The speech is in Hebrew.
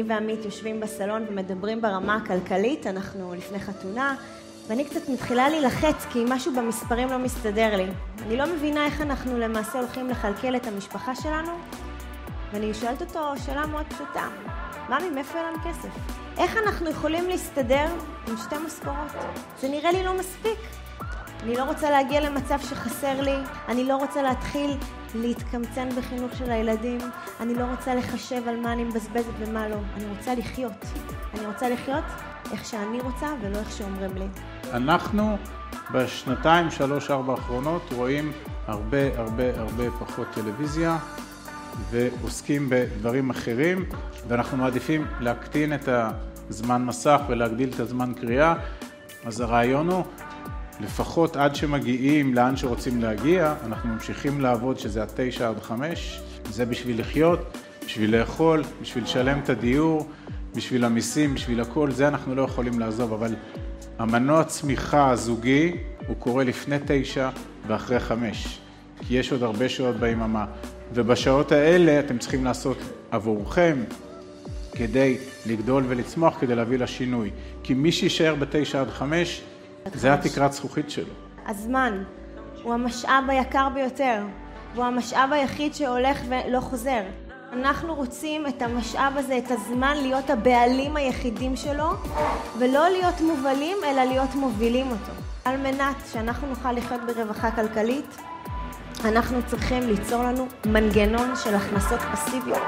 אני ועמית יושבים בסלון ומדברים ברמה הכלכלית, אנחנו לפני חתונה, ואני קצת מתחילה להילחץ כי משהו במספרים לא מסתדר לי. אני לא מבינה איך אנחנו למעשה הולכים לכלכל את המשפחה שלנו, ואני שואלת אותו שאלה מאוד פשוטה, ממי, מאיפה יהיה לנו כסף? איך אנחנו יכולים להסתדר עם שתי משכורות? זה נראה לי לא מספיק. אני לא רוצה להגיע למצב שחסר לי, אני לא רוצה להתחיל להתקמצן בחינוך של הילדים, אני לא רוצה לחשב על מה אני מבזבזת ומה לא, אני רוצה לחיות. אני רוצה לחיות איך שאני רוצה ולא איך שאומרים לי. אנחנו בשנתיים, שלוש, ארבע האחרונות רואים הרבה הרבה הרבה פחות טלוויזיה ועוסקים בדברים אחרים ואנחנו מעדיפים להקטין את הזמן מסך ולהגדיל את הזמן קריאה אז הרעיון הוא לפחות עד שמגיעים לאן שרוצים להגיע, אנחנו ממשיכים לעבוד שזה עד תשע עד חמש, זה בשביל לחיות, בשביל לאכול, בשביל לשלם את הדיור, בשביל המיסים, בשביל הכל, זה אנחנו לא יכולים לעזוב, אבל המנוע צמיחה הזוגי הוא קורה לפני תשע ואחרי חמש, כי יש עוד הרבה שעות ביממה, ובשעות האלה אתם צריכים לעשות עבורכם כדי לגדול ולצמוח, כדי להביא לשינוי. כי מי שיישאר בתשע עד חמש, זה התקרת זכוכית שלו. הזמן הוא המשאב היקר ביותר, והוא המשאב היחיד שהולך ולא חוזר. אנחנו רוצים את המשאב הזה, את הזמן, להיות הבעלים היחידים שלו, ולא להיות מובלים, אלא להיות מובילים אותו. על מנת שאנחנו נוכל לחיות ברווחה כלכלית, אנחנו צריכים ליצור לנו מנגנון של הכנסות פסיביות.